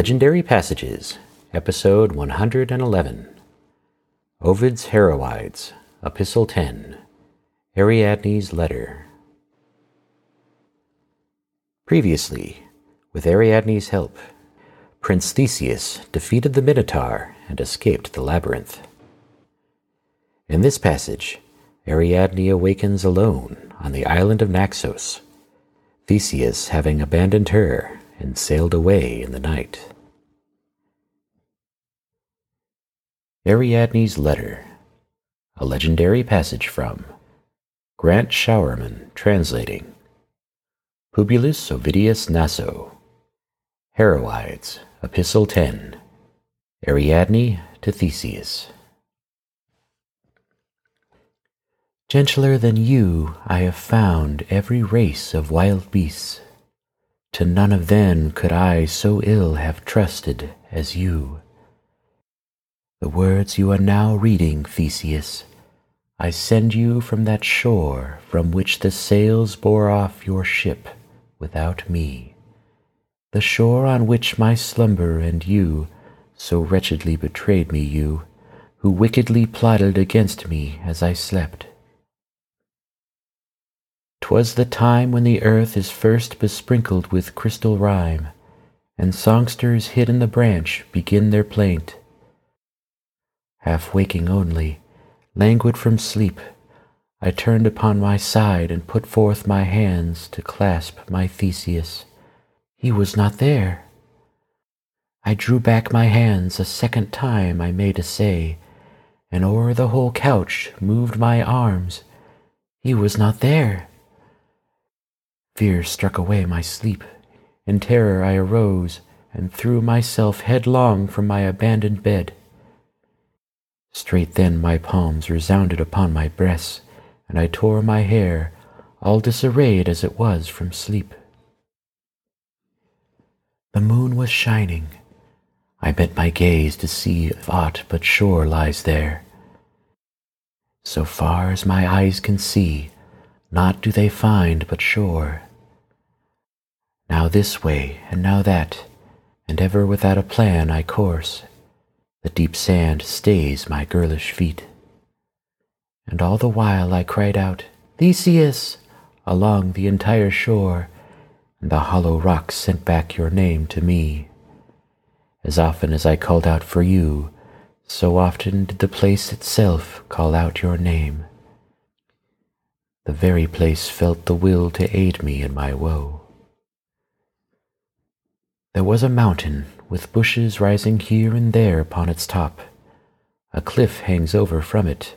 Legendary Passages, Episode 111. Ovid's Heroides, Epistle 10. Ariadne's Letter. Previously, with Ariadne's help, Prince Theseus defeated the Minotaur and escaped the labyrinth. In this passage, Ariadne awakens alone on the island of Naxos, Theseus having abandoned her and sailed away in the night. Ariadne's Letter, a legendary passage from Grant Showerman translating Publius Ovidius Naso, Heroides, Epistle 10, Ariadne to Theseus. Gentler than you I have found every race of wild beasts to none of them could I so ill have trusted as you. The words you are now reading, Theseus, I send you from that shore from which the sails bore off your ship without me, the shore on which my slumber and you so wretchedly betrayed me, you, who wickedly plotted against me as I slept. 'Twas the time when the earth is first besprinkled with crystal rime, and songsters hid in the branch begin their plaint. Half waking only, languid from sleep, I turned upon my side and put forth my hands to clasp my Theseus. He was not there. I drew back my hands a second time I made essay, and o'er the whole couch moved my arms. He was not there. Fear struck away my sleep. In terror I arose and threw myself headlong from my abandoned bed. Straight then my palms resounded upon my breasts, and I tore my hair, all disarrayed as it was from sleep. The moon was shining. I bent my gaze to see if aught but shore lies there. So far as my eyes can see, naught do they find but shore this way and now that, and ever without a plan I course. The deep sand stays my girlish feet. And all the while I cried out, Theseus, along the entire shore, and the hollow rocks sent back your name to me. As often as I called out for you, so often did the place itself call out your name. The very place felt the will to aid me in my woe. There was a mountain with bushes rising here and there upon its top. A cliff hangs over from it,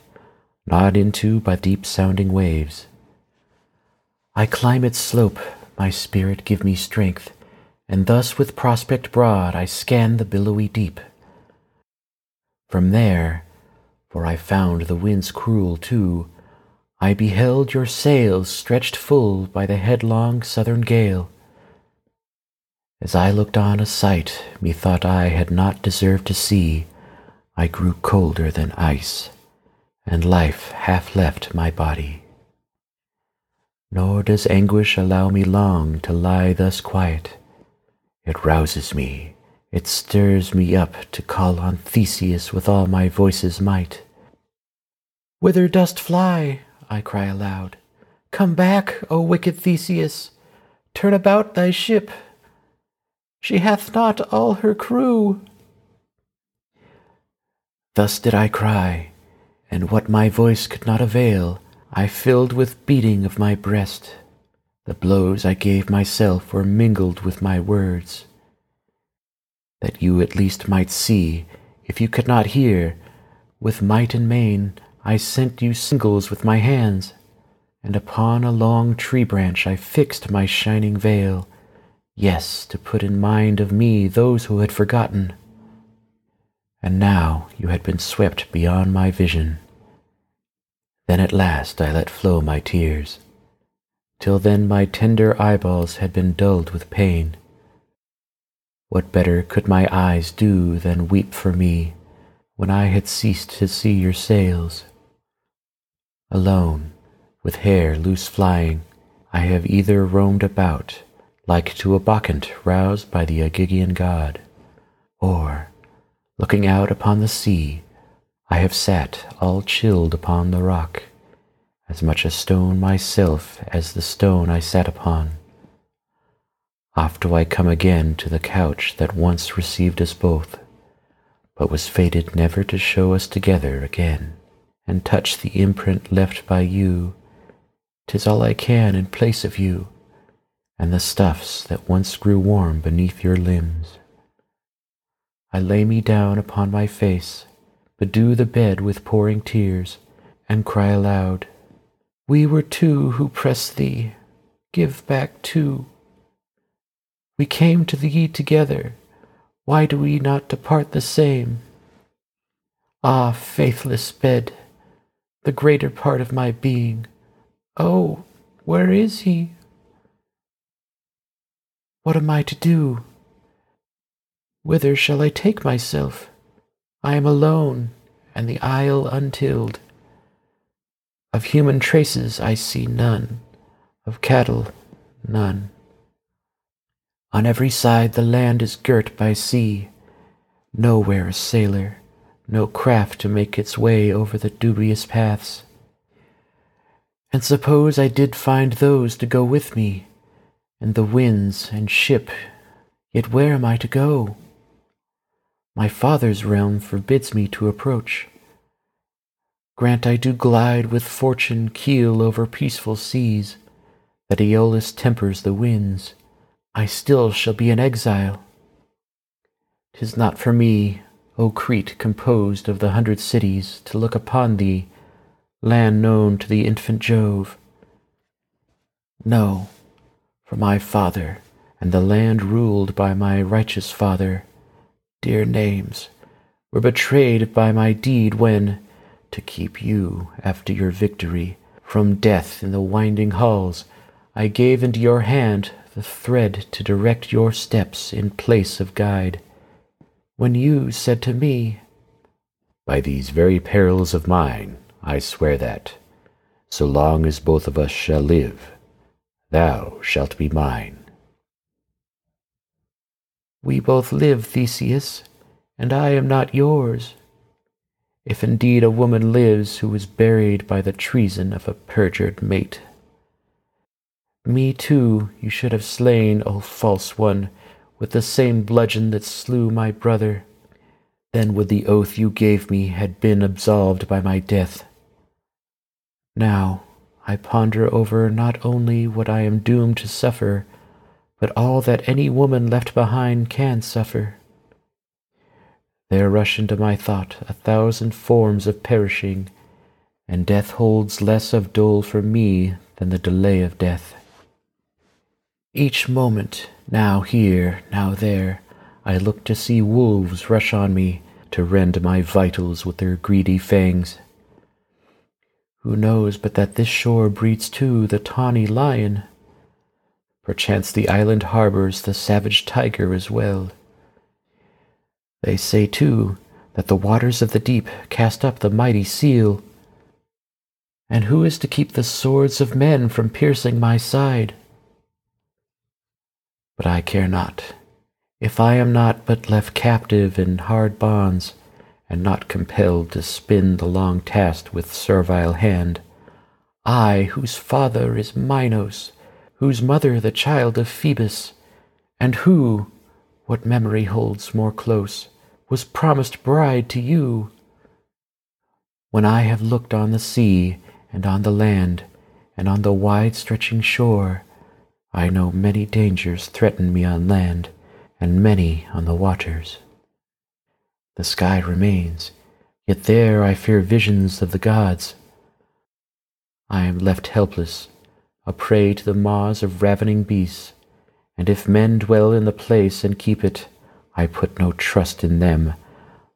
gnawed into by deep sounding waves. I climb its slope, my spirit give me strength, and thus with prospect broad I scan the billowy deep. From there, for I found the winds cruel too, I beheld your sails stretched full by the headlong southern gale. As I looked on a sight methought I had not deserved to see, I grew colder than ice, and life half left my body. Nor does anguish allow me long to lie thus quiet. It rouses me, it stirs me up to call on Theseus with all my voice's might. Whither dost fly? I cry aloud. Come back, O wicked Theseus! Turn about thy ship she hath not all her crew. Thus did I cry, and what my voice could not avail, I filled with beating of my breast. The blows I gave myself were mingled with my words. That you at least might see, if you could not hear, with might and main I sent you singles with my hands, and upon a long tree branch I fixed my shining veil yes, to put in mind of me those who had forgotten. And now you had been swept beyond my vision. Then at last I let flow my tears. Till then my tender eyeballs had been dulled with pain. What better could my eyes do than weep for me when I had ceased to see your sails? Alone, with hair loose flying, I have either roamed about like to a bacchant roused by the Ogygian god, Or, looking out upon the sea, I have sat all chilled upon the rock, as much a stone myself as the stone I sat upon. Oft do I come again to the couch that once received us both, but was fated never to show us together again, and touch the imprint left by you. Tis all I can in place of you, and the stuffs that once grew warm beneath your limbs. I lay me down upon my face, bedew the bed with pouring tears, and cry aloud, We were two who pressed thee, give back two. We came to thee together, why do we not depart the same? Ah, faithless bed, the greater part of my being, oh, where is he? What am I to do? Whither shall I take myself? I am alone, and the isle untilled. Of human traces I see none, of cattle none. On every side the land is girt by sea, nowhere a sailor, no craft to make its way over the dubious paths. And suppose I did find those to go with me, and the winds and ship, yet where am I to go? My father's realm forbids me to approach. Grant I do glide with fortune keel over peaceful seas, that Aeolus tempers the winds I still shall be an exile. 'Tis not for me, O Crete composed of the hundred cities, to look upon thee, land known to the infant Jove. No, for my father, and the land ruled by my righteous father, dear names, were betrayed by my deed when, to keep you, after your victory, from death in the winding halls, I gave into your hand the thread to direct your steps in place of guide. When you said to me, By these very perils of mine, I swear that, so long as both of us shall live, thou shalt be mine. We both live, Theseus, and I am not yours. If indeed a woman lives who was buried by the treason of a perjured mate. Me too you should have slain, O false one, with the same bludgeon that slew my brother. Then would the oath you gave me had been absolved by my death. Now I ponder over not only what I am doomed to suffer, but all that any woman left behind can suffer. There rush into my thought a thousand forms of perishing, and death holds less of dole for me than the delay of death. Each moment, now here, now there, I look to see wolves rush on me to rend my vitals with their greedy fangs. Who knows but that this shore breeds too the tawny lion? Perchance the island harbors the savage tiger as well. They say too that the waters of the deep cast up the mighty seal. And who is to keep the swords of men from piercing my side? But I care not. If I am not but left captive in hard bonds, and not compelled to spin the long task with servile hand, I, whose father is Minos, whose mother the child of Phoebus, and who, what memory holds more close, was promised bride to you. When I have looked on the sea, and on the land, and on the wide stretching shore, I know many dangers threaten me on land, and many on the waters. The sky remains, yet there I fear visions of the gods. I am left helpless, a prey to the maws of ravening beasts, and if men dwell in the place and keep it, I put no trust in them.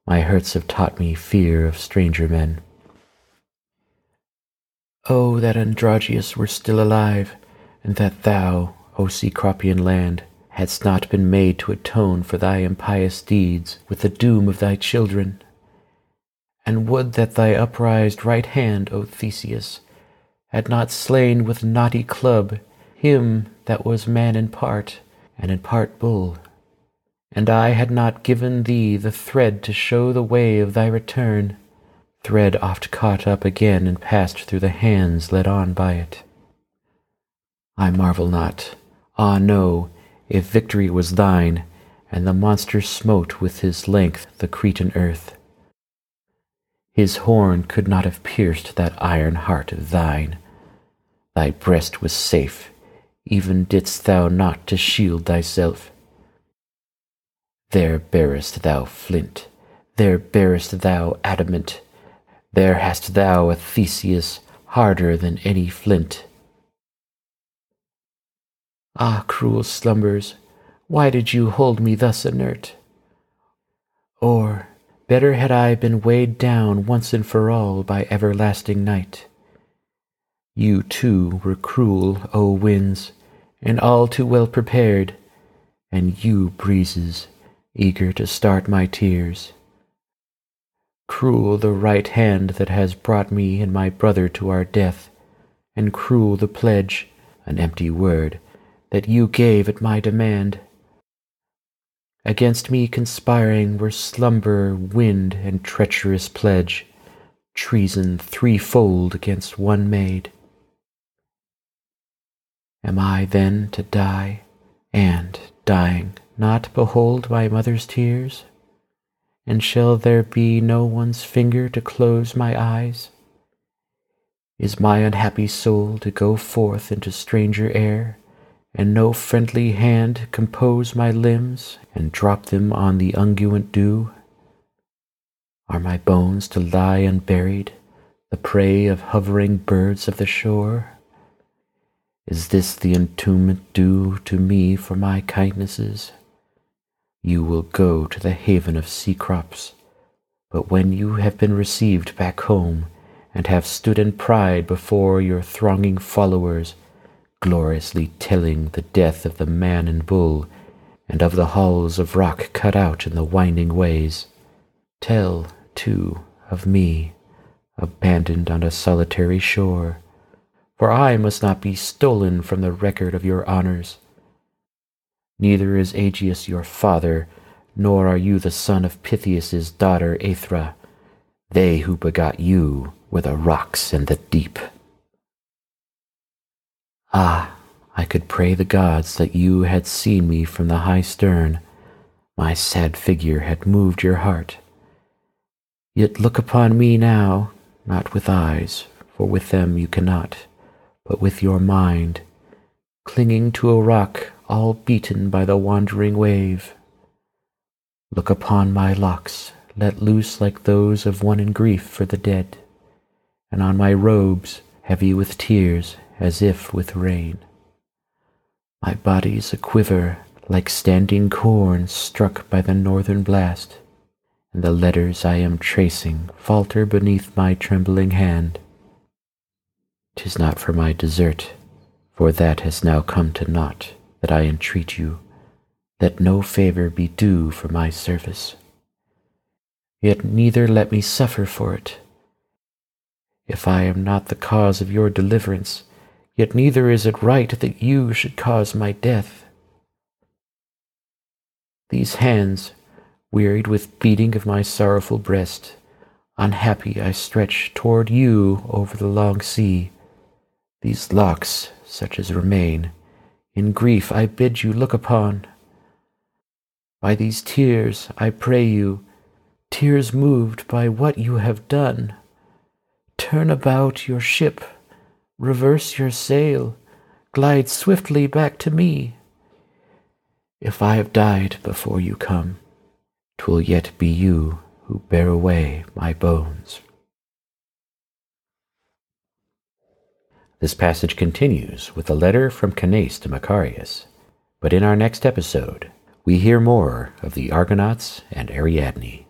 My hurts have taught me fear of stranger men. Oh, that Androgeus were still alive! and that thou, O Cecropian land, hadst not been made to atone for thy impious deeds with the doom of thy children. And would that thy uprised right hand, O Theseus, had not slain with knotty club him that was man in part, and in part bull. and I had not given thee the thread to show the way of thy return, thread oft caught up again and passed through the hands led on by it. I marvel not, ah no, if victory was thine, and the monster smote with his length the Cretan earth. His horn could not have pierced that iron heart of thine. Thy breast was safe, even didst thou not to shield thyself. There bearest thou flint, there bearest thou adamant, there hast thou a Theseus harder than any flint. Ah, cruel slumbers, why did you hold me thus inert? Or, better had I been weighed down once and for all by everlasting night. You too were cruel, O winds, and all too well prepared, and you breezes, eager to start my tears. Cruel the right hand that has brought me and my brother to our death, and cruel the pledge, an empty word, that you gave at my demand. Against me conspiring were slumber, wind, and treacherous pledge, treason threefold against one maid. Am I then to die, and, dying, not behold my mother's tears? And shall there be no one's finger to close my eyes? Is my unhappy soul to go forth into stranger air? And no friendly hand compose my limbs and drop them on the unguent dew? Are my bones to lie unburied, the prey of hovering birds of the shore? Is this the entombment due to me for my kindnesses? You will go to the haven of Cecrops, but when you have been received back home and have stood in pride before your thronging followers, gloriously telling the death of the man and bull, and of the halls of rock cut out in the winding ways. Tell, too, of me, abandoned on a solitary shore, for I must not be stolen from the record of your honors. Neither is Aegeus your father, nor are you the son of Pittheus's daughter Aethra. They who begot you were the rocks and the deep. Ah, I could pray the gods that you had seen me from the high stern. My sad figure had moved your heart. Yet look upon me now, not with eyes, for with them you cannot, but with your mind, clinging to a rock all beaten by the wandering wave. Look upon my locks, let loose like those of one in grief for the dead, and on my robes, heavy with tears, as if with rain. My body's a quiver like standing corn struck by the northern blast, and the letters I am tracing falter beneath my trembling hand. Tis not for my desert, for that has now come to naught, that I entreat you, that no favor be due for my service. Yet neither let me suffer for it. If I am not the cause of your deliverance, yet neither is it right that you should cause my death. These hands, wearied with beating of my sorrowful breast, unhappy I stretch toward you over the long sea. These locks, such as remain, in grief I bid you look upon. By these tears I pray you, tears moved by what you have done, turn about your ship reverse your sail, glide swiftly back to me. If I have died before you come, twill yet be you who bear away my bones. This passage continues with a letter from Canace to Macareus, but in our next episode, we hear more of the Argonauts and Ariadne.